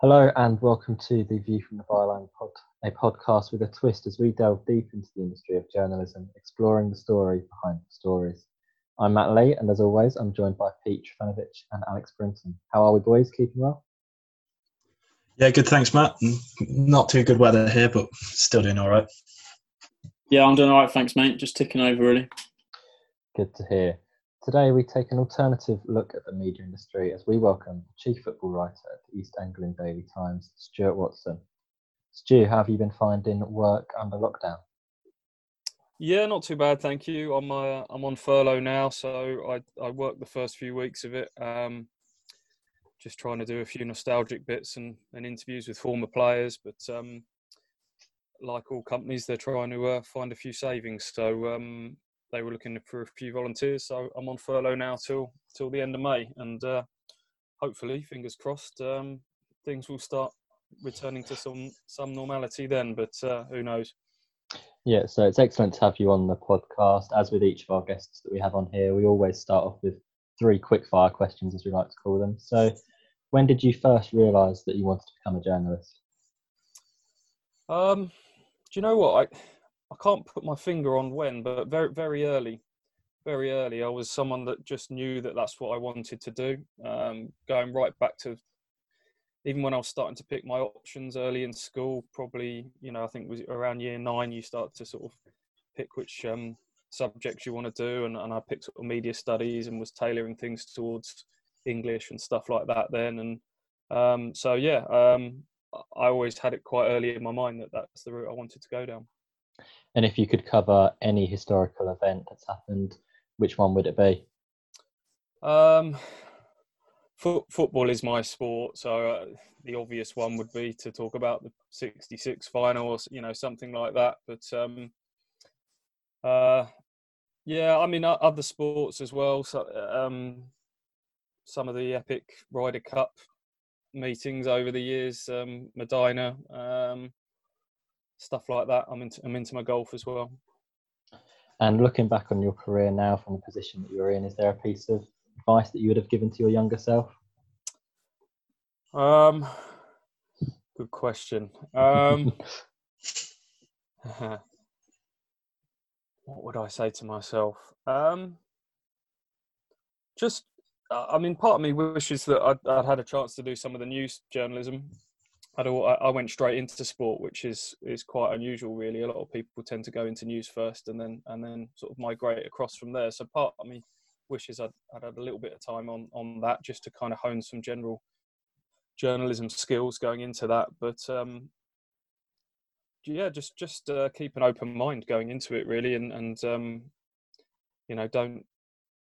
Hello and welcome to the View from the Byline pod, a podcast with a twist as we delve deep into the industry of journalism, exploring the story behind the stories. I'm Matt Lee, and as always, I'm joined by Pete Trifanovich and Alex Brinton. How are we, boys? Keeping well? Yeah, good. Thanks, Matt. Not too good weather here, but still doing all right. Yeah, I'm doing all right. Thanks, mate. Just ticking over, really. Good to hear. Today, we take an alternative look at the media industry as we welcome Chief Football Writer at the East Anglian Daily Times, Stuart Watson. Stu, how have you been finding work under lockdown? Yeah, not too bad, thank you. I'm uh, I'm on furlough now, so I I worked the first few weeks of it. Um, just trying to do a few nostalgic bits and, and interviews with former players, but um, like all companies, they're trying to uh, find a few savings. So um, they were looking for a few volunteers. So I'm on furlough now till till the end of May, and uh, hopefully, fingers crossed, um, things will start returning to some some normality then. But uh, who knows? Yeah, so it's excellent to have you on the podcast. As with each of our guests that we have on here, we always start off with three quick fire questions, as we like to call them. So, when did you first realise that you wanted to become a journalist? Um, do you know what I? I can't put my finger on when, but very very early, very early, I was someone that just knew that that's what I wanted to do. Um, going right back to even when I was starting to pick my options early in school, probably you know I think was around year nine you start to sort of pick which um, subjects you want to do, and, and I picked sort of media studies and was tailoring things towards English and stuff like that then, and um, so yeah, um, I always had it quite early in my mind that that's the route I wanted to go down. And if you could cover any historical event that's happened, which one would it be? Um, fo- football is my sport, so uh, the obvious one would be to talk about the '66 final, or you know, something like that. But um, uh, yeah, I mean, other sports as well. So, um, some of the epic Ryder Cup meetings over the years, um, Medinah, um, stuff like that. I'm into I'm into my golf as well. And looking back on your career now from the position that you're in, is there a piece of advice that you would have given to your younger self? Um, good question. Um, what would I say to myself? Um, just, I mean, part of me wishes that I'd, I'd had a chance to do some of the news journalism I'd, I went straight into sport, which is is quite unusual, really. A lot of people tend to go into news first and then and then sort of migrate across from there. So part of me wishes I'd, I'd had a little bit of time on on that just to kind of hone some general journalism skills going into that. But um, yeah, just just uh, keep an open mind going into it, really, and and um, you know don't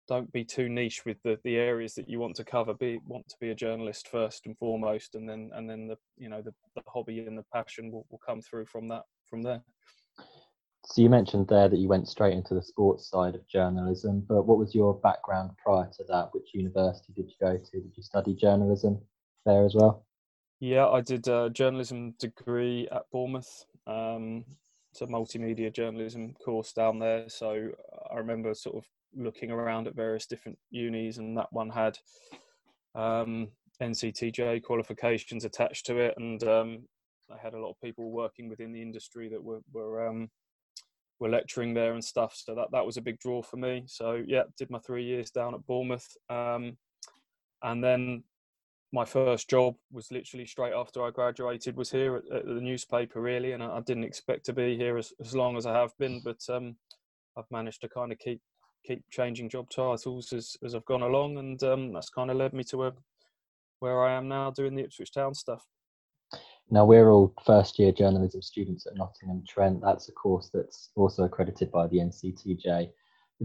don't be too niche with the, the areas that you want to cover. Be want to be a journalist first and foremost, and then and then the you know the, the hobby and the passion will, will come through from that from there. So you mentioned there that you went straight into the sports side of journalism, but what was your background prior to that? Which university did you go to? Did you study journalism there as well? Yeah, I did a journalism degree at Bournemouth. Um, it's a multimedia journalism course down there. So I remember sort of looking around at various different unis, and that one had um, NCTJ qualifications attached to it, and um, I had a lot of people working within the industry that were were um, were lecturing there and stuff. So that that was a big draw for me. So yeah, did my three years down at Bournemouth, um, and then my first job was literally straight after I graduated was here at, at the newspaper really, and I, I, didn't expect to be here as, as long as I have been, but um, I've managed to kind of keep keep changing job titles as, as I've gone along, and um, that's kind of led me to where, where I am now doing the Ipswich Town stuff. Now, we're all first year journalism students at Nottingham Trent. That's a course that's also accredited by the NCTJ.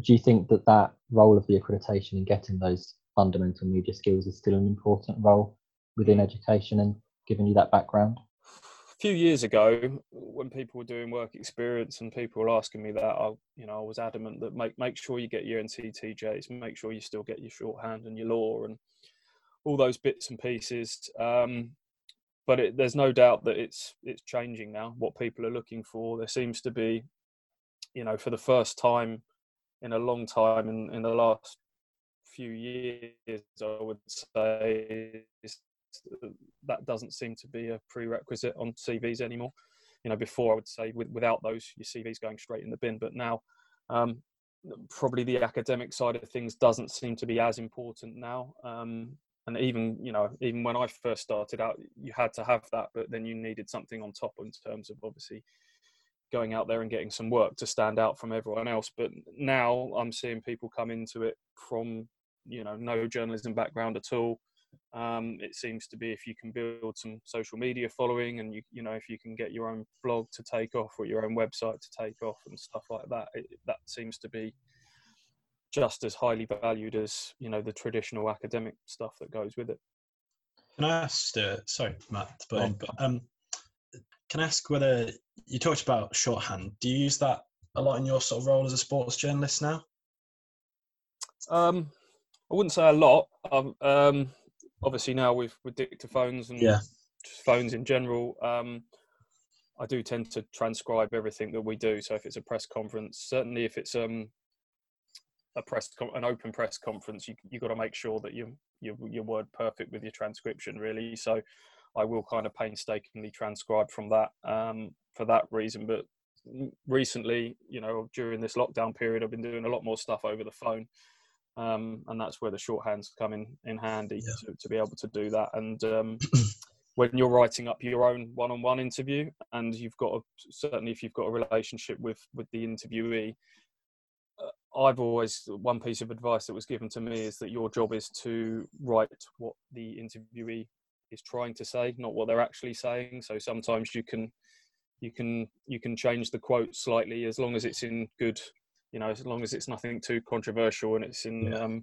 Do you think that that role of the accreditation in getting those fundamental media skills is still an important role within education and giving you that background? Few years ago, when people were doing work experience and people were asking me that, I, you know, I was adamant that make make sure you get your NCTJs, make sure you still get your shorthand and your law and all those bits and pieces. Um, but it, there's no doubt that it's it's changing now. What people are looking for, there seems to be, you know, for the first time in a long time in, in the last few years, I would say, that doesn't seem to be a prerequisite on CVs anymore. You know, before I would say with, without those, your CV's going straight in the bin. But now, um, probably the academic side of things doesn't seem to be as important now. Um, and even you know, even when I first started out, you had to have that, but then you needed something on top in terms of obviously going out there and getting some work to stand out from everyone else. But now I'm seeing people come into it from you know no journalism background at all. Um, it seems to be if you can build some social media following and you you know if you can get your own blog to take off or your own website to take off and stuff like that, it, that seems to be just as highly valued as you know the traditional academic stuff that goes with it. Can I ask? Uh, sorry, Matt, but, but um, can I ask whether you talked about shorthand? Do you use that a lot in your sort of role as a sports journalist now? Um, I wouldn't say a lot. Um, um obviously now with with dictaphones and yeah. phones in general, um, I do tend to transcribe everything that we do. So if it's a press conference, certainly if it's um a press an open press conference, you you got to make sure that you you your word perfect with your transcription really. So I will kind of painstakingly transcribe from that um, for that reason. But recently, you know, during this lockdown period, I've been doing a lot more stuff over the phone. Um, and that's where the shorthands come in in handy yeah. to, to be able to do that. And um, when you're writing up your own one-on-one interview, and you've got a, certainly if you've got a relationship with with the interviewee, uh, I've always one piece of advice that was given to me is that your job is to write what the interviewee is trying to say, not what they're actually saying. So sometimes you can you can you can change the quote slightly as long as it's in good, you know, as long as it's nothing too controversial and it's in yeah. um,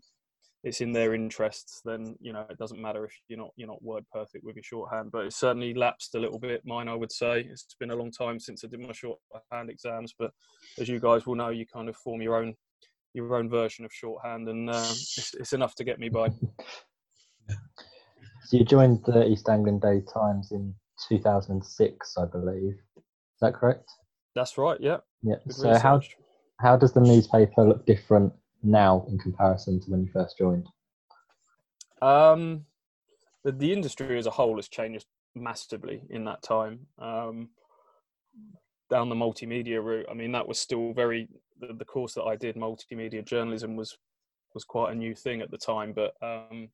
it's in their interests. Then you know it doesn't matter if you're not you're not word perfect with your shorthand. But it's certainly lapsed a little bit. Mine, I would say, it's been a long time since I did my shorthand exams. But as you guys will know, you kind of form your own your own version of shorthand, and uh, it's, it's enough to get me by. So you joined the East Anglian Daily Times in 2006, I believe. Is that correct? That's right. Yeah. Yeah. Good so research. how how does the newspaper look different now in comparison to when you first joined? Um, the, the industry as a whole has changed massively in that time. Um, down the multimedia route, I mean, that was still very the, the course that I did, multimedia journalism, was was quite a new thing at the time. But um,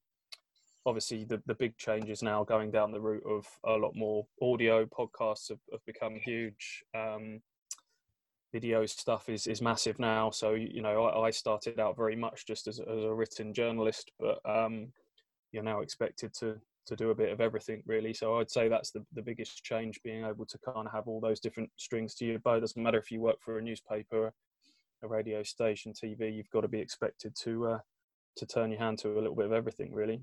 obviously the, the big changes now going down the route of a lot more audio podcasts have, have become huge um, video stuff is, is massive now. So you know I, I started out very much just as, as a written journalist but um, you're now expected to to do a bit of everything really. So i'd say that's the, the biggest change being able to kind of have all those different strings to your bow. Doesn't matter if you work for a newspaper a radio station tv you've got to be expected to uh, to turn your hand to a little bit of everything really.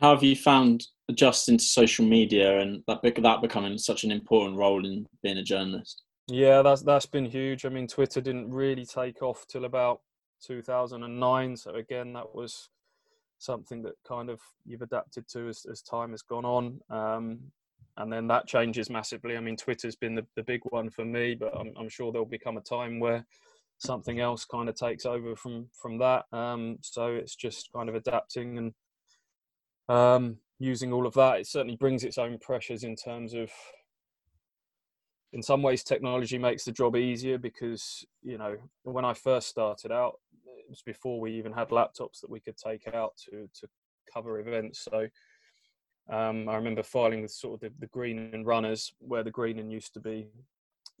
How have you found adjusting to social media and that that becoming such an important role in being a journalist? Yeah, that's that's been huge. I mean, Twitter didn't really take off till about 2009. So again, that was something that kind of you've adapted to as, as time has gone on. Um, and then that changes massively. I mean, Twitter's been the, the big one for me, but I'm, I'm sure there'll become a time where something else kind of takes over from from that. Um, so it's just kind of adapting and um, using all of that, it certainly brings its own pressures in terms of. In some ways, technology makes the job easier because you know when I first started out, it was before we even had laptops that we could take out to to cover events. So um, I remember filing with sort of the, the Green 'Un runners, where the Green 'Un used to be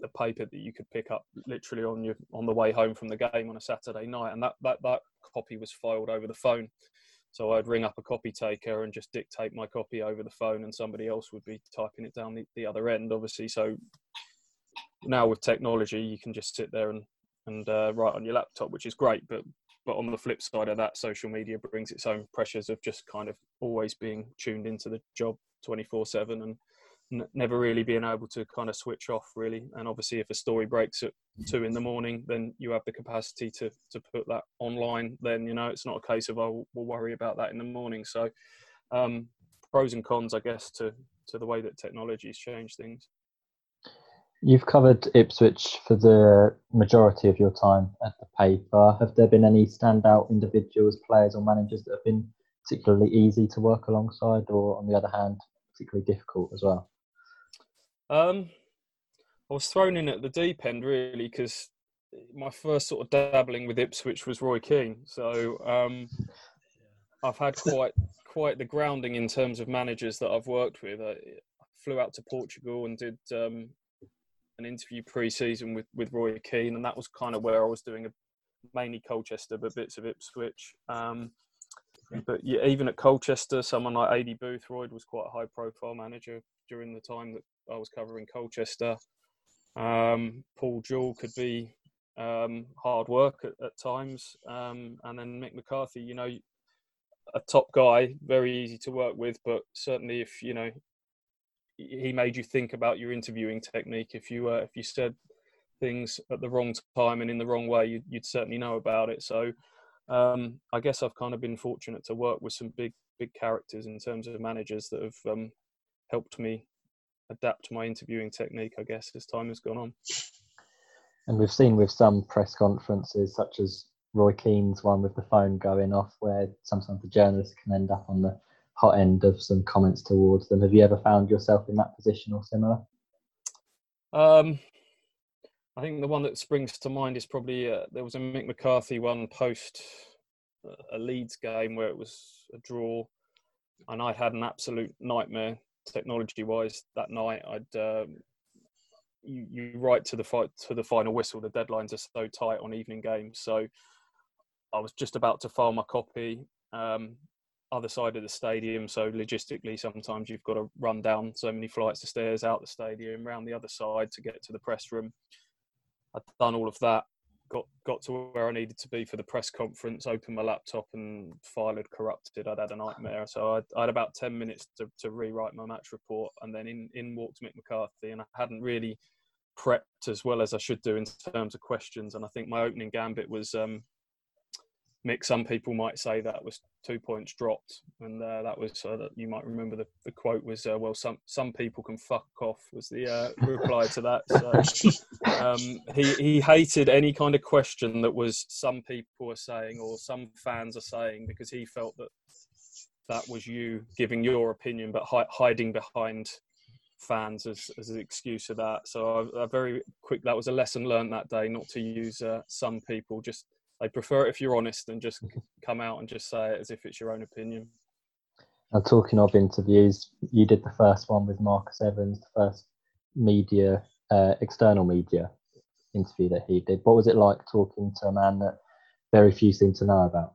the paper that you could pick up literally on your on the way home from the game on a Saturday night, and that that that copy was filed over the phone. So I'd ring up a copy taker and just dictate my copy over the phone, and somebody else would be typing it down the, the other end, obviously. So now with technology, you can just sit there and and uh, write on your laptop, which is great. But but on the flip side of that, social media brings its own pressures of just kind of always being tuned into the job 24 seven and n- never really being able to kind of switch off really. And obviously, if a story breaks at two in the morning, then you have the capacity to to put that online. Then you know it's not a case of oh we'll worry about that in the morning. So um, pros and cons, I guess, to to the way that technology's changed things. You've covered Ipswich for the majority of your time at the paper. Have there been any standout individuals, players, or managers that have been particularly easy to work alongside, or on the other hand, particularly difficult as well? Um, I was thrown in at the deep end really because my first sort of dabbling with Ipswich was Roy Keane. So um, I've had quite quite the grounding in terms of managers that I've worked with. I flew out to Portugal and did um, an interview pre-season with with Roy Keane, and that was kind of where I was doing a, mainly Colchester, but bits of Ipswich. Um, but yeah, even at Colchester, someone like Aidy Boothroyd was quite a high-profile manager during the time that I was covering Colchester. Um, Paul Jewell could be um, hard work at, at times, um, and then Mick McCarthy, you know, a top guy, very easy to work with, but certainly if you know he made you think about your interviewing technique. If you uh, if you said things at the wrong time and in the wrong way, you'd, you'd certainly know about it. So um, I guess I've kind of been fortunate to work with some big big characters in terms of managers that have um, helped me adapt my interviewing technique. I guess as time has gone on. And we've seen with some press conferences, such as Roy Keane's one with the phone going off, where sometimes the journalist can end up on the hot end of some comments towards them. Have you ever found yourself in that position or similar? Um, I think the one that springs to mind is probably uh, there was a Mick McCarthy one post uh, a Leeds game where it was a draw, and I'd had an absolute nightmare technology wise that night. I'd um, you, you to the fight to the final whistle. The deadlines are so tight on evening games, so I was just about to file my copy. Um, other side of the stadium, so logistically, sometimes you've got to run down so many flights of stairs out the stadium, round the other side to get to the press room. I'd done all of that, got got to where I needed to be for the press conference, opened my laptop, and file had corrupted. I'd had a nightmare, so I'd, I had about ten minutes to, to rewrite my match report, and then in in walked Mick McCarthy, and I hadn't really prepped as well as I should do in terms of questions. And I think my opening gambit was um, Mick, some people might say that was two points dropped, and uh, that was uh, that you might remember the, the quote was, uh, "Well, some some people can fuck off," was the uh, reply to that. So um, he he hated any kind of question that was some people are saying or some fans are saying because he felt that that was you giving your opinion but hi- hiding behind fans as, as an excuse of that. So I, I, very quick that was a lesson learned that day not to use uh, some people just I prefer it if you're honest and just come out and just say it as if it's your own opinion. Now, talking of interviews, you did the first one with Marcus Evans, the first media, uh, external media interview that he did. What was it like talking to a man that very few seem to know about?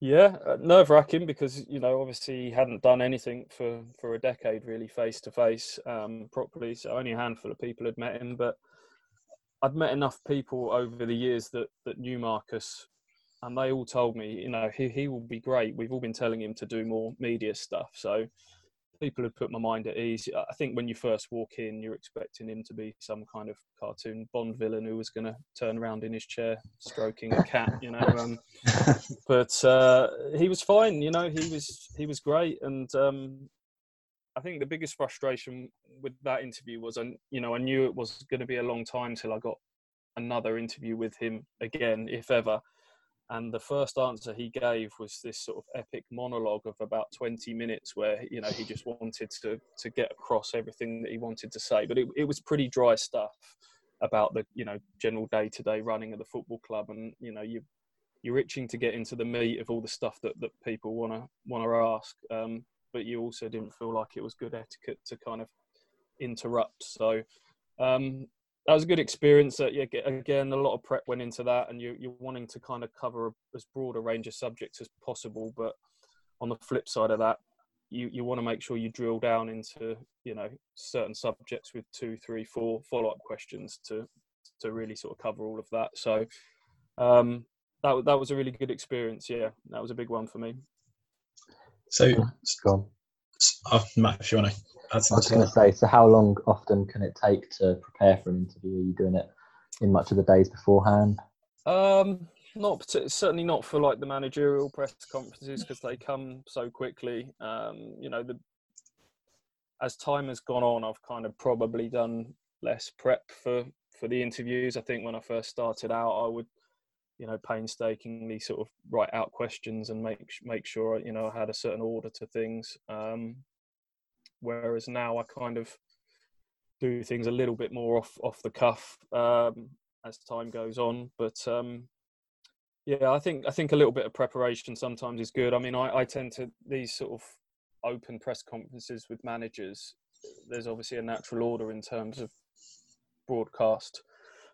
Yeah, uh, nerve wracking because you know obviously he hadn't done anything for for a decade really face to face properly. So only a handful of people had met him, but I'd met enough people over the years that that knew Marcus, and they all told me, you know, he he will be great. We've all been telling him to do more media stuff, so people had put my mind at ease. I think when you first walk in, you're expecting him to be some kind of cartoon Bond villain who was going to turn around in his chair stroking a cat, you know. Um, but uh, he was fine, you know. He was he was great, and um, I think the biggest frustration with that interview was, and you know, I knew it was going to be a long time till I got another interview with him again, if ever. And the first answer he gave was this sort of epic monologue of about 20 minutes, where you know he just wanted to to get across everything that he wanted to say, but it, it was pretty dry stuff about the you know general day to day running of the football club, and you know you you're itching to get into the meat of all the stuff that, that people want to want to ask. Um, but you also didn't feel like it was good etiquette to kind of interrupt. So um, that was a good experience. Uh, yeah, again, a lot of prep went into that, and you, you're wanting to kind of cover as broad a range of subjects as possible. But on the flip side of that, you, you want to make sure you drill down into you know certain subjects with two, three, four follow up questions to to really sort of cover all of that. So um, that that was a really good experience. Yeah, that was a big one for me. So, go on. Matt, if you want to add something. I was going to say, so how long often can it take to prepare for an interview? Are you doing it in much of the days beforehand? Um, not certainly not for like the managerial press conferences because they come so quickly. Um, you know, the as time has gone on, I've kind of probably done less prep for for the interviews. I think when I first started out, I would you know painstakingly sort of write out questions and make make sure you know I had a certain order to things. Um, whereas now I kind of do things a little bit more off off the cuff um, as time goes on. But um, yeah, I think I think a little bit of preparation sometimes is good. I mean, I, I tend to these sort of open press conferences with managers. There's obviously a natural order in terms of broadcast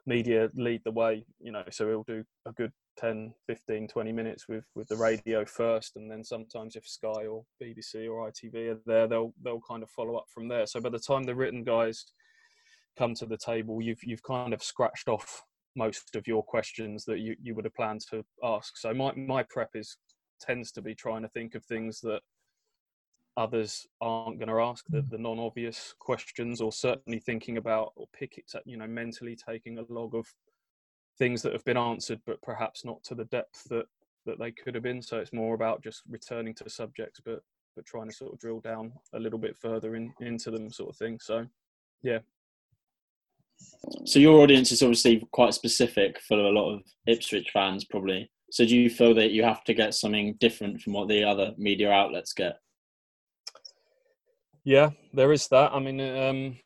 media lead the way you know so we'll do a good 10 15 20 minutes with with the radio first and then sometimes if sky or bbc or itv are there they'll they'll kind of follow up from there. So by the time the written guys come to the table you've you've kind of scratched off most of your questions that you, you would have planned to ask. So my my prep is tends to be trying to think of things that others aren't going to ask the, mm. the non-obvious questions or certainly thinking about or pick it you know mentally taking a log of things that have been answered but perhaps not to the depth that that they could have been. So it's more about just returning to subjects but but trying to sort of drill down a little bit further in into them sort of thing. So yeah. So your audience is obviously quite specific for a lot of ipswich fans probably. So do you feel that you have to get something different from what the other media outlets get yeah, there is that. I mean, um,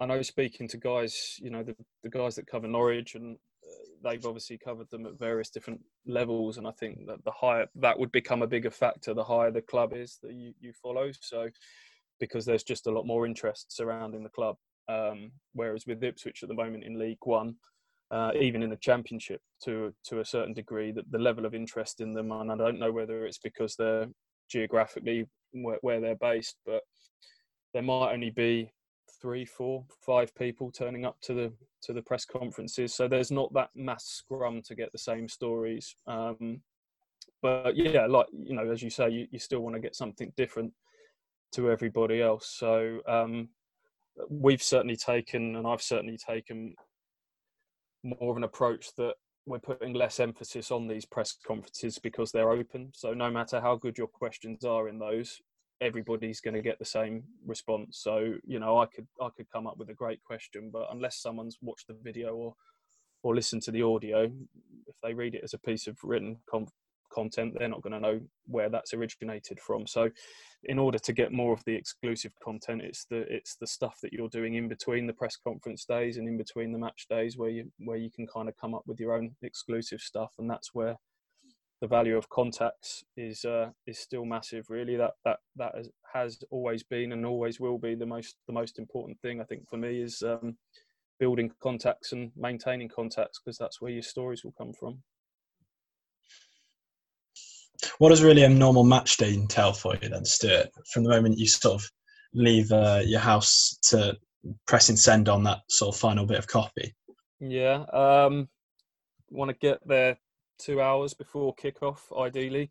I know speaking to guys, you know, the, the guys that cover Norwich, and uh, they've obviously covered them at various different levels. And I think that the higher that would become a bigger factor, the higher the club is that you, you follow. So, because there's just a lot more interest surrounding the club. Um, whereas with Ipswich at the moment in League One, uh, even in the Championship, to to a certain degree, that the level of interest in them, and I don't know whether it's because they're geographically where, where they're based, but there might only be three, four, five people turning up to the to the press conferences. So there's not that mass scrum to get the same stories. Um, but yeah, like you know, as you say, you, you still want to get something different to everybody else. So um, we've certainly taken, and I've certainly taken more of an approach that we're putting less emphasis on these press conferences because they're open. So no matter how good your questions are in those, everybody's going to get the same response. So you know, I could I could come up with a great question, but unless someone's watched the video or or listened to the audio, if they read it as a piece of written content, they're not going to know where that's originated from. So, in order to get more of the exclusive content, it's the it's the stuff that you're doing in between the press conference days and in between the match days where you where you can kind of come up with your own exclusive stuff, and that's where the value of contacts is uh, is still massive. Really, that that that has, has always been and always will be the most the most important thing. I think for me is um, building contacts and maintaining contacts because that's where your stories will come from. What does really a normal match day entail for you then, Stuart? From the moment you sort of leave uh, your house to pressing send on that sort of final bit of copy? Yeah, um, want to get there two hours before kickoff, ideally.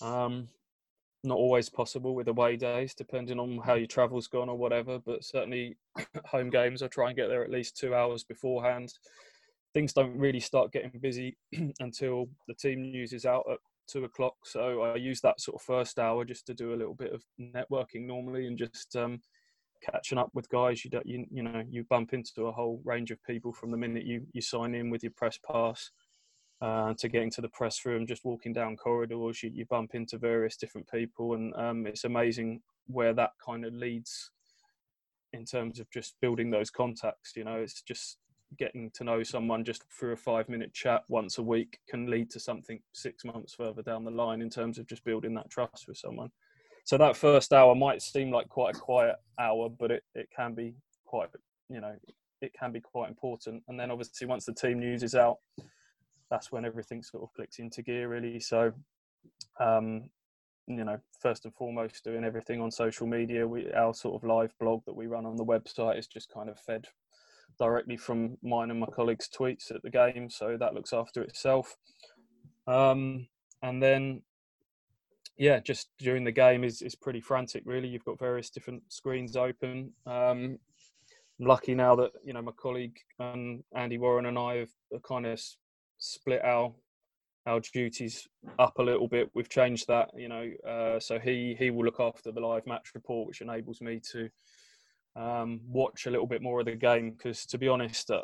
Um, not always possible with away days, depending on how your travel's gone or whatever. But certainly, home games, I try and get there at least two hours beforehand. Things don't really start getting busy until the team news is out at two o'clock. So I use that sort of first hour just to do a little bit of networking normally and just um, catching up with guys. You don't, you, you know, you bump into a whole range of people from the minute you you sign in with your press pass. Uh, to getting to the press room, just walking down corridors, you, you bump into various different people, and um, it's amazing where that kind of leads in terms of just building those contacts. You know, it's just getting to know someone just through a five minute chat once a week can lead to something six months further down the line in terms of just building that trust with someone. So that first hour might seem like quite a quiet hour, but it, it can be quite, you know, it can be quite important. And then obviously once the team news is out, that's when everything sort of clicks into gear really. So, um, you know, first and foremost, doing everything on social media. We our sort of live blog that we run on the website is just kind of fed directly from mine and my colleagues' tweets at the game, so that looks after itself. Um, and then, yeah, just during the game is is pretty frantic. Really, you've got various different screens open. Um, I'm lucky now that you know my colleague and Andy Warren and I have kind of split our our duties up a little bit. We've changed that, you know. Uh, so he he will look after the live match report, which enables me to um, watch a little bit more of the game because to be honest uh,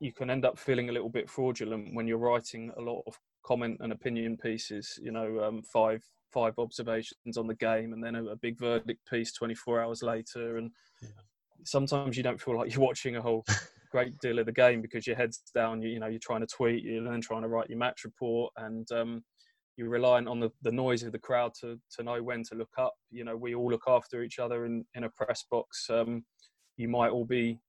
you can end up feeling a little bit fraudulent when you're writing a lot of comment and opinion pieces. You know, um, five five observations on the game, and then a, a big verdict piece 24 hours later. And yeah. sometimes you don't feel like you're watching a whole great deal of the game because your head's down. You, you know, you're trying to tweet, you're then trying to write your match report, and um, you're relying on the, the noise of the crowd to to know when to look up. You know, we all look after each other in in a press box. Um, you might all be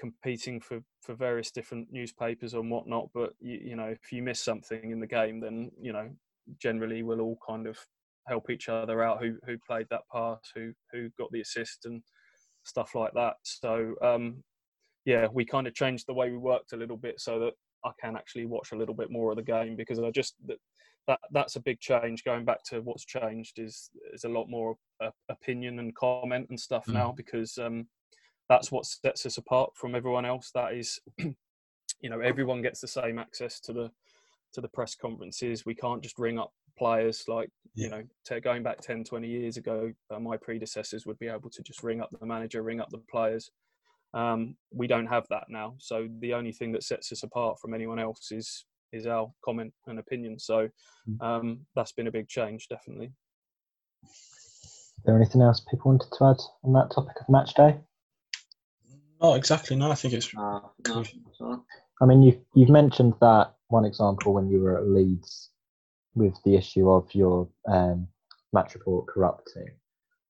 competing for for various different newspapers and whatnot but you, you know if you miss something in the game then you know generally we'll all kind of help each other out who who played that pass who who got the assist and stuff like that so um yeah we kind of changed the way we worked a little bit so that i can actually watch a little bit more of the game because i just that, that that's a big change going back to what's changed is is a lot more uh, opinion and comment and stuff mm. now because um that's what sets us apart from everyone else. That is, you know, everyone gets the same access to the to the press conferences. We can't just ring up players like yeah. you know t- going back 10 20 years ago uh, my predecessors would be able to just ring up the manager ring up the players um, we don't have that now so the only thing that sets us apart from anyone else is is our comment and opinion so hmm. um, that's been a big change definitely is there anything else people wanted to add on that topic of match day Oh, exactly. No, I think it's. Uh, no, I mean, you've you've mentioned that one example when you were at Leeds with the issue of your um, match report corrupting.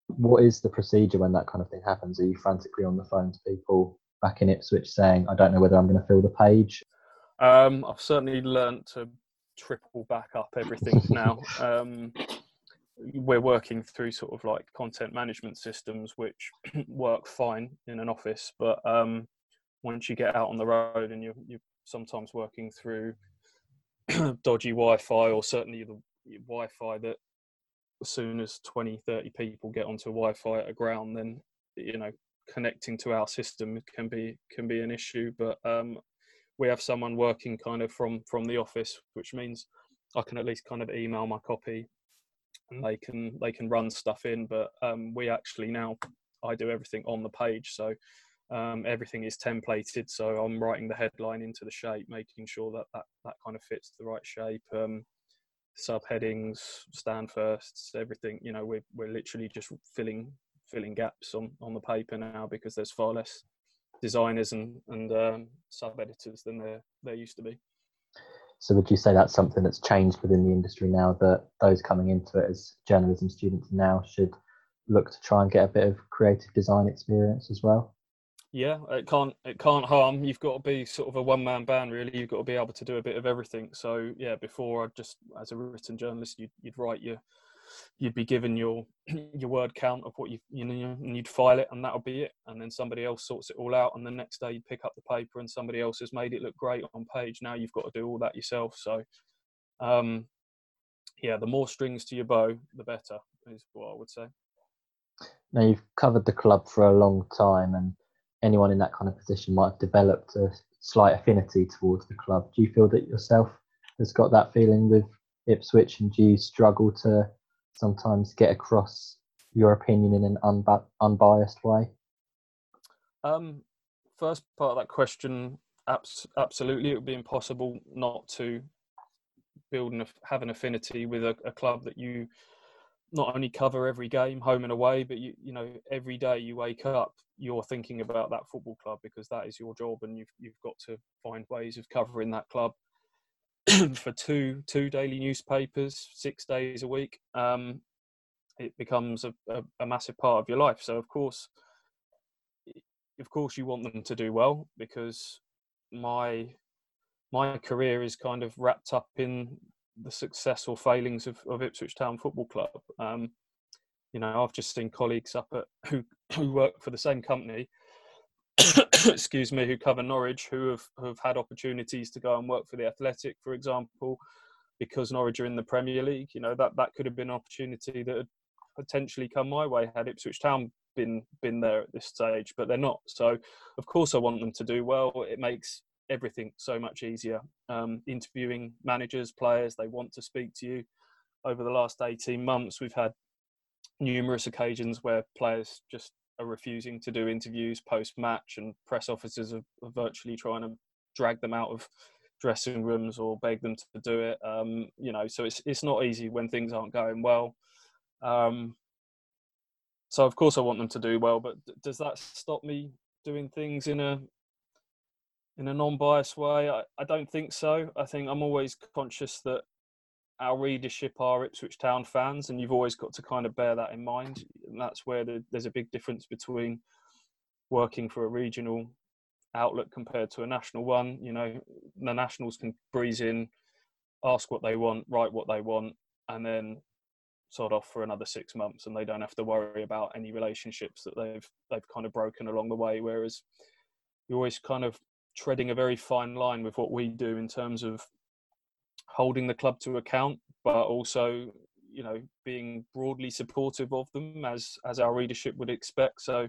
What is the procedure when that kind of thing happens? Are you frantically on the phone to people back in Ipswich saying, "I don't know whether I'm going to fill the page"? Um, I've certainly learned to triple back up everything now. Um, we're working through sort of like content management systems which work fine in an office but um, once you get out on the road and you're, you're sometimes working through dodgy wi-fi or certainly the wi-fi that as soon as 20 30 people get onto wi-fi at a ground then you know connecting to our system can be can be an issue but um, we have someone working kind of from from the office which means i can at least kind of email my copy and they can they can run stuff in but um, we actually now i do everything on the page. So um, everything is templated. So i'm writing the headline into the shape making sure that that, that kind of fits the right shape um, subheadings stand firsts everything. You know we're, we're literally just filling filling gaps on on the paper now because there's far less designers and and um, sub editors than there there used to be so would you say that's something that's changed within the industry now that those coming into it as journalism students now should look to try and get a bit of creative design experience as well? Yeah, it can't it can't harm. You've got to be sort of a one man band really. You've got to be able to do a bit of everything. So yeah, before I just as a written journalist, you'd, you'd write your you'd be given your your word count of what you you know and you'd file it and that'll be it. And then somebody else sorts it all out and the next day you pick up the paper and somebody else has made it look great on page. Now you've got to do all that yourself. So um yeah the more strings to your bow the better is what i would say. Now you've covered the club for a long time and anyone in that kind of position might have developed a slight affinity towards the club. Do you feel that yourself has got that feeling with ipswich and do you struggle to sometimes get across your opinion in an unbi- unbiased way? Um, first part of that question, abs- absolutely, it would be impossible not to build and have an affinity with a, a, club that you not only cover every game, home and away, but you you know every day you wake up, you're thinking about that football club because that is your job, and you've you've got to find ways of covering that club for two two daily newspapers, six days a week, um, it becomes a, a, a, massive part of your life. So of course, of course, you want them to do well because my my career is kind of wrapped up in the success or failings of, of Ipswich Town Football Club. Um, you know, I've just seen colleagues up at who who work for the same company excuse me, who cover Norwich, who have, have had opportunities to go and work for the Athletic, for example, because Norwich are in the Premier League. You know that that could have been an opportunity that had potentially come my way had Ipswich Town been been there at this stage, but they're not. So, of course, I want them to do well. It makes everything so much easier. Um, interviewing managers, players, they want to speak to you. Over the last 18 months, we've had numerous occasions where players just are refusing to do interviews post match, and press officers are, virtually trying to drag them out of dressing rooms or beg them to do it. Um, you know, so it's it's not easy when things aren't going well. Um, so of course I want them to do well, but does that stop me doing things in a in a non-biased way? I, I don't think so. I think I'm always conscious that our readership are Ipswich Town fans, and you've always got to kind of bear that in mind. And that's where the, there's a big difference between working for a regional outlet compared to a national one. You know, the nationals can breeze in, ask what they want, write what they want, and then sod off for another six months, and they don't have to worry about any relationships that they've they've kind of broken along the way. Whereas you're always kind of treading a very fine line with what we do in terms of holding the club to account, but also you know being broadly supportive of them as as our readership would expect. So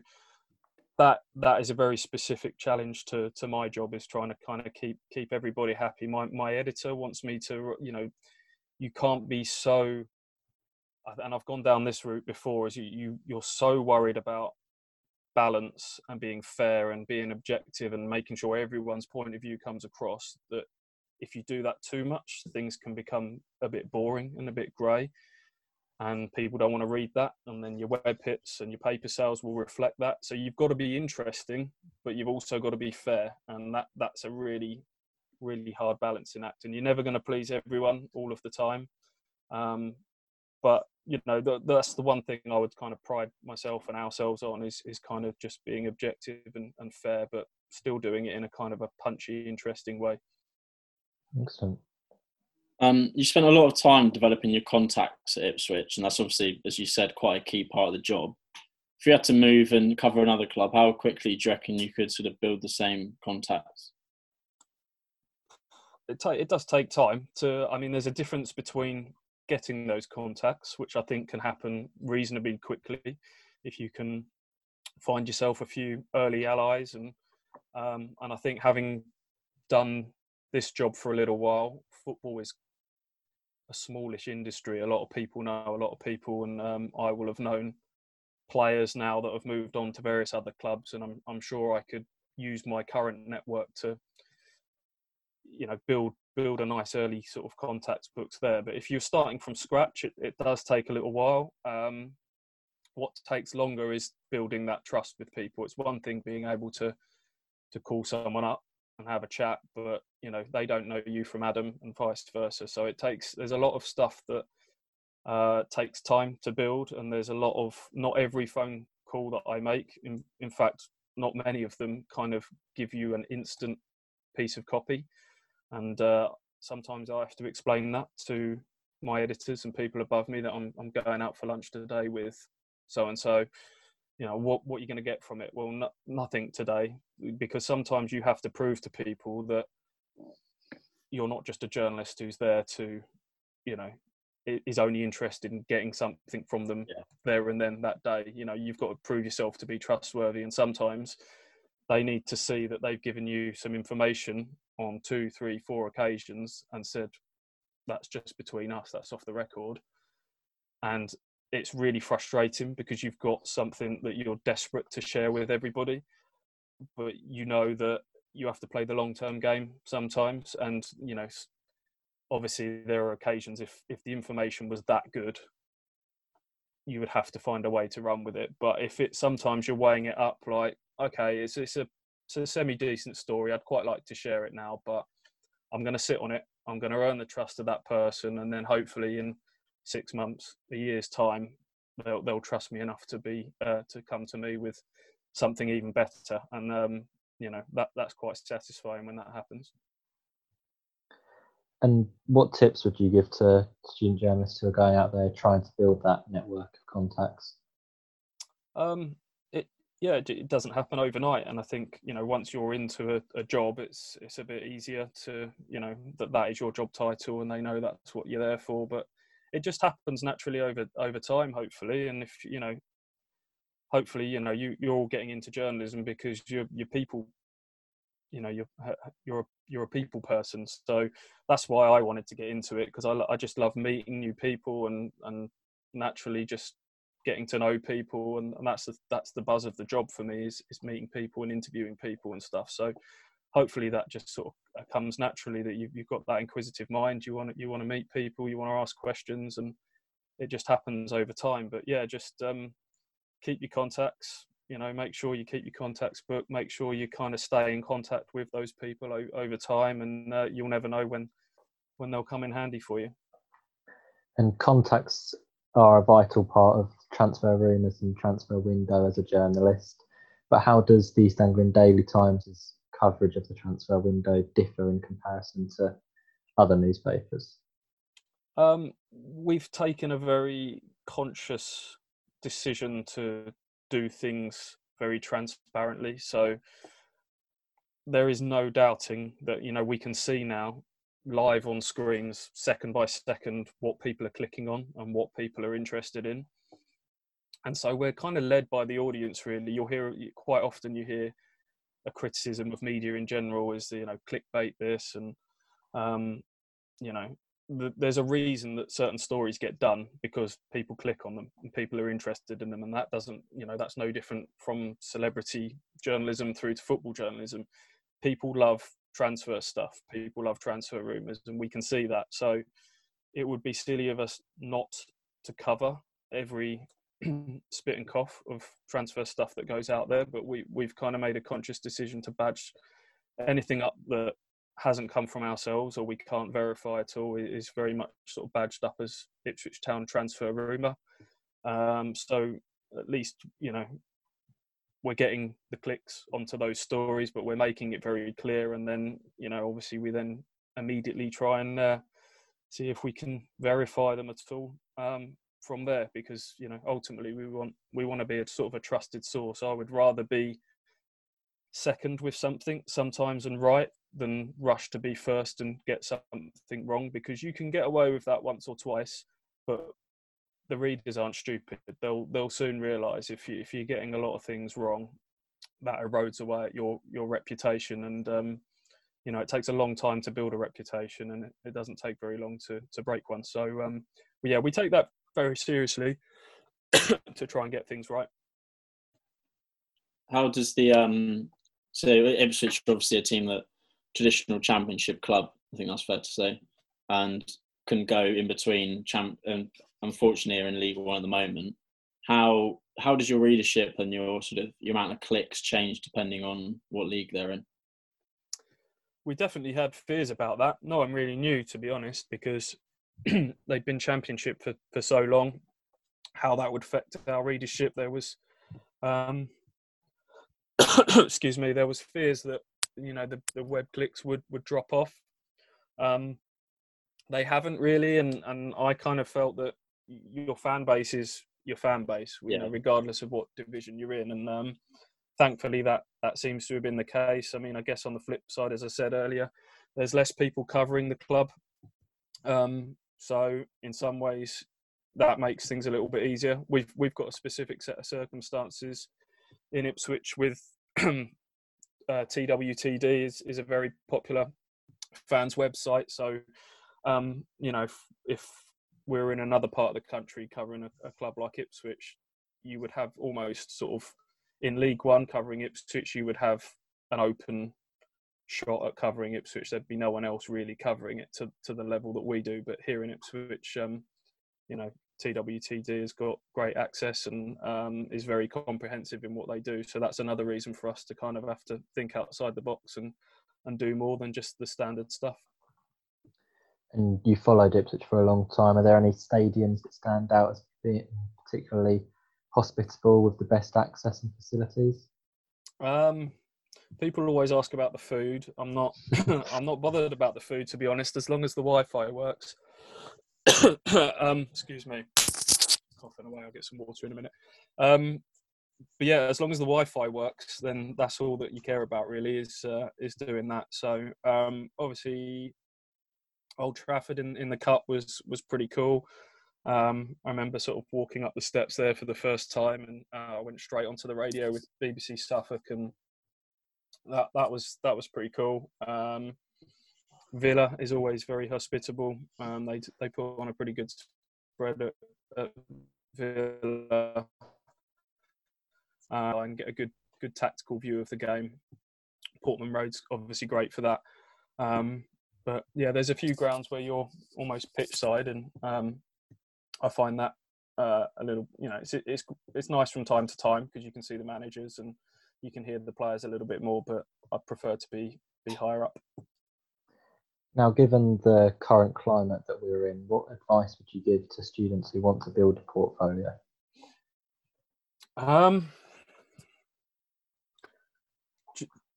that that is a very specific challenge to to my job is trying to kind of keep keep everybody happy. My my editor wants me to you know you can't be so and I've gone down this route before is you, you you're so worried about balance and being fair and being objective and making sure everyone's point of view comes across that if you do that too much things can become a bit boring and a bit grey and people don't want to read that and then your web hits and your paper sales will reflect that. So you've got to be interesting but you've also got to be fair and that that's a really really hard balancing act and you're never going to please everyone all of the time. Um, but you know the, that's the one thing i would kind of pride myself and ourselves on is is kind of just being objective and, and fair but still doing it in a kind of a punchy interesting way excellent um, you spent a lot of time developing your contacts at Ipswich, and that's obviously, as you said, quite a key part of the job. If you had to move and cover another club, how quickly do you reckon you could sort of build the same contacts? It, ta- it does take time to. I mean, there's a difference between getting those contacts, which I think can happen reasonably quickly if you can find yourself a few early allies and um, and I think having done this job for a little while, football is a smallish industry. A lot of people know a lot of people, and um, I will have known players now that have moved on to various other clubs, and I'm I'm sure I could use my current network to you know build build a nice early sort of contacts books there. But if you're starting from scratch, it, it does take a little while. Um, what takes longer is building that trust with people. It's one thing being able to to call someone up and have a chat, but you know they don't know you from Adam and vice versa. So it takes there's a lot of stuff that uh, takes time to build, and there's a lot of not every phone call that I make. In in fact, not many of them kind of give you an instant piece of copy and uh, sometimes I have to explain that to my editors and people above me that I'm I'm going out for lunch today with so and so. You know what what you're going to get from it? Well, no, nothing today because sometimes you have to prove to people that you're not just a journalist who's there to, you know, is only interested in getting something from them yeah. there and then that day. You know, you've got to prove yourself to be trustworthy, and sometimes they need to see that they've given you some information on two, three, four occasions and said, that's just between us, that's off the record. And it's really frustrating because you've got something that you're desperate to share with everybody, but you know that you have to play the long term game sometimes. And, you know, obviously there are occasions if, if the information was that good, you would have to find a way to run with it. But if it sometimes you're weighing it up like, okay, it's, it's a it's a semi decent story. I'd quite like to share it now, but I'm going to sit on it. I'm going to earn the trust of that person, and then hopefully in six months, a year's time, they'll they'll trust me enough to be uh, to come to me with something even better. And um, you know that that's quite satisfying when that happens. And what tips would you give to student journalists who are going out there trying to build that network of contacts? Um, yeah, it, it, doesn't happen overnight. And I think you know once you're into a, a, job, it's it's a bit easier to you know that that is your job title, and they know that's what you're there for. But it just happens naturally over over time, hopefully. And if you know, hopefully, you know, you you're all getting into journalism because you're you're people. You know, you're uh, you're a, you're a people person, so that's why I wanted to get into it because I I just love meeting new people and and naturally just getting to know people and, and that's the that's the buzz of the job for me is, is meeting people and interviewing people and stuff so hopefully that just sort of comes naturally that you've, you've got that inquisitive mind. You want you want to meet people, you want to ask questions, and it just happens over time. But yeah, just um, keep your contacts. You know, make sure you keep your contacts book Make sure you kind of stay in contact with those people o- over time, and uh, you'll never know when when they'll come in handy for you. And contacts are a vital part of transfer rumours and transfer window as a journalist. But how does the East Anglian Daily Times' coverage of the transfer window differ in comparison to other newspapers? Um, we've taken a very conscious decision to do things very transparently. So there is no doubting that you know we can see now live on screens second by second what people are clicking on and what people are interested in and so we're kind of led by the audience really you'll hear quite often you hear a criticism of media in general is you know clickbait this and um, you know the, there's a reason that certain stories get done because people click on them and people are interested in them and that doesn't you know that's no different from celebrity journalism through to football journalism people love transfer stuff. People love transfer rumours, and we can see that. So it would be silly of us not to cover every spit and cough of transfer stuff that goes out there. But we we've kind of made a conscious decision to badge anything up that hasn't come from ourselves or we can't verify at all is very much sort of badged up as Ipswich Town transfer rumour. Um, so at least you know we're getting the clicks onto those stories, but we're making it very clear. And then, you know, obviously we then immediately try and uh, see if we can verify them at all um, from there, because you know, ultimately we want we want to be a sort of a trusted source. I would rather be second with something sometimes and right than rush to be first and get something wrong, because you can get away with that once or twice, but the readers aren't stupid. They'll they'll soon realise if you if you're getting a lot of things wrong, that erodes away at your your reputation. And um, you know it takes a long time to build a reputation, and it, it doesn't take very long to to break one. So um, yeah, we take that very seriously to try and get things right. How does the um so Ipswich obviously a team that traditional championship club, I think that's fair to say, and can go in between champ and unfortunately are in League One at the moment. How how does your readership and your sort of your amount of clicks change depending on what league they're in? We definitely had fears about that. No one really knew, to be honest, because they'd been championship for, for so long. How that would affect our readership. There was, um, excuse me, there was fears that you know the, the web clicks would would drop off. Um, they haven't really, and and I kind of felt that your fan base is your fan base, you yeah. know, regardless of what division you're in. And um, thankfully, that that seems to have been the case. I mean, I guess on the flip side, as I said earlier, there's less people covering the club. Um, so in some ways, that makes things a little bit easier. We've we've got a specific set of circumstances in Ipswich with uh, TWTD is is a very popular fans website. So um, you know, if, if we're in another part of the country covering a, a, club like Ipswich, you would have almost sort of in League One covering Ipswich, you would have an open shot at covering Ipswich. There'd be no one else really covering it to, to the level that we do. But here in Ipswich, um, you know, TWTD has got great access and um, is very comprehensive in what they do. So that's another reason for us to kind of have to think outside the box and and do more than just the standard stuff. And you followed Ipswich for a long time. Are there any stadiums that stand out as being particularly hospitable with the best access and facilities? Um, people always ask about the food. I'm not. I'm not bothered about the food to be honest, as long as the Wi-Fi works. um, excuse me. Coughing away. I'll get some water in a minute. Um, but yeah, as long as the Wi-Fi works, then that's all that you care about really is uh, is doing that. So um, obviously, Old Trafford in, in the cup was was pretty cool. Um, I remember sort of walking up the steps there for the first time, and uh, I went straight onto the radio with BBC Suffolk, and that that was that was pretty cool. Um, Villa is always very hospitable. Um, they they put on a pretty good spread at, at Villa uh, and get a good good tactical view of the game. Portman Road's obviously great for that. Um, but yeah, there's a few grounds where you're almost pitch side, and um, I find that uh, a little, you know, it's, it's it's nice from time to time because you can see the managers and you can hear the players a little bit more. But I prefer to be be higher up. Now, given the current climate that we're in, what advice would you give to students who want to build a portfolio? Um,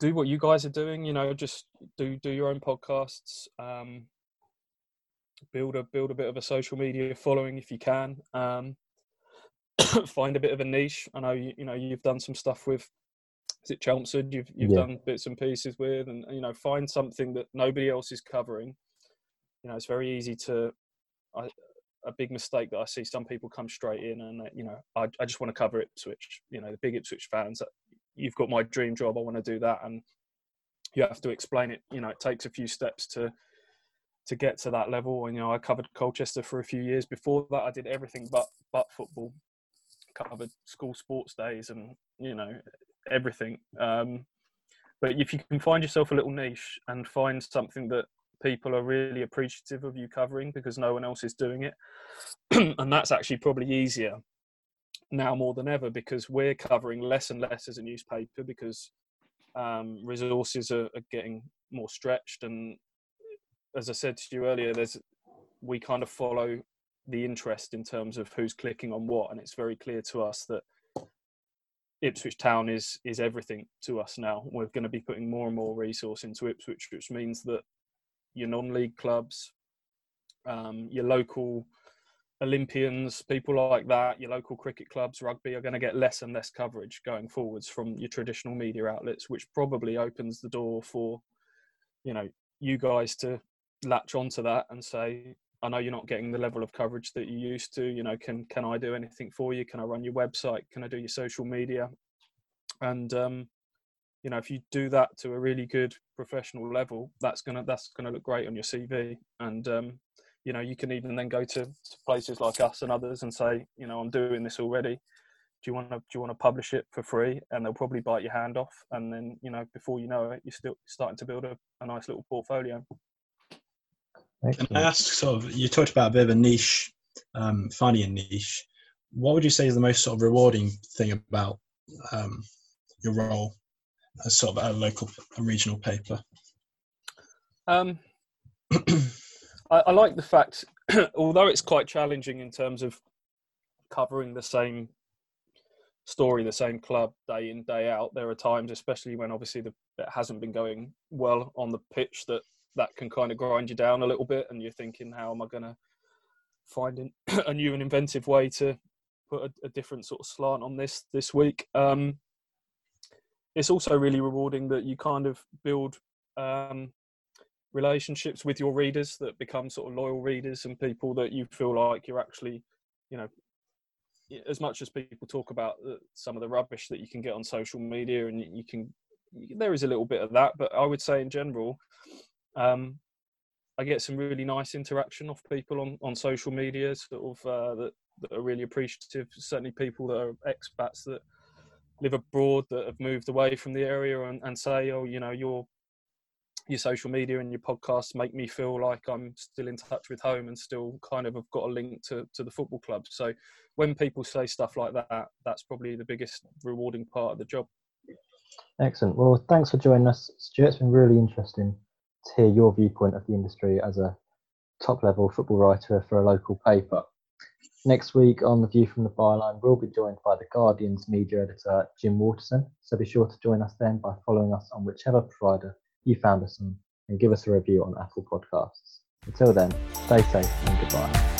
do what you guys are doing. You know, just do do your own podcasts. Um, build a build a bit of a social media following if you can. Um, find a bit of a niche. I know you, you know you've done some stuff with. Is it Chelmsford? You've you've yeah. done bits and pieces with, and you know, find something that nobody else is covering. You know, it's very easy to. I, a big mistake that I see some people come straight in and uh, you know I, I just want to cover Ipswich. You know, the big Ipswich fans uh, you've got my dream job i want to do that and you have to explain it you know it takes a few steps to to get to that level and you know i covered colchester for a few years before that i did everything but but football covered school sports days and you know everything. Um, but if you can find yourself a little niche and find something that people are really appreciative of you covering because no one else is doing it and that's actually probably easier now more than ever because we're covering less and less as a newspaper because um, resources are, are, getting more stretched. And as i said to you earlier there's we kind of follow the interest in terms of who's clicking on what. And it's very clear to us that ipswich town is is everything to us now. We're going to be putting more and more resource into ipswich which means that your non-league clubs um, your local Olympians, people like that, your local cricket clubs, rugby are going to get less and less coverage going forwards from your traditional media outlets, which probably opens the door for, you know, you guys to latch onto that and say, I know you're not getting the level of coverage that you used to. You know, can can I do anything for you? Can I run your website? Can I do your social media? And um, you know, if you do that to a really good professional level, that's gonna that's gonna look great on your CV. And um, you know you can even then go to, places like us and others and say you know i'm doing this already do you want to do you want to publish it for free and they'll probably bite your hand off and then you know before you know it you're still starting to build a, a nice little portfolio Excellent. can i ask sort of you talked about a bit of a niche um, finding a niche what would you say is the most sort of rewarding thing about um, your role as sort of a local a regional paper um I, I like the fact, although it's quite challenging in terms of covering the same story, the same club day in day out. There are times, especially when obviously the, it hasn't been going well on the pitch, that that can kind of grind you down a little bit, and you're thinking, how am I going to find a new and inventive way to put a, a, different sort of slant on this this week? Um, it's also really rewarding that you kind of build um, relationships with your readers that become sort of loyal readers and people that you feel like you're actually, you know, as much as people talk about some of the rubbish that you can get on social media and you can, there is a little bit of that, but I would say in general, um, I get some really nice interaction off people on, on social media, sort of uh, that, that are really appreciative. Certainly, people that are expats that live abroad that have moved away from the area and, and say, "Oh, you know, you're your social media and your podcasts make me feel like I'm still in touch with home and still kind of have got a link to, to the football club. So when people say stuff like that, that's probably the biggest rewarding part of the job. Excellent. Well, thanks for joining us, Stuart. It's been really interesting to hear your viewpoint of the industry as a top level football writer for a local paper. Next week on The View from the Byline, we'll be joined by the Guardian's media editor, Jim Waterson. So be sure to join us then by following us on whichever provider you found us on and give us a review on Apple Podcasts. Until then, stay safe and goodbye.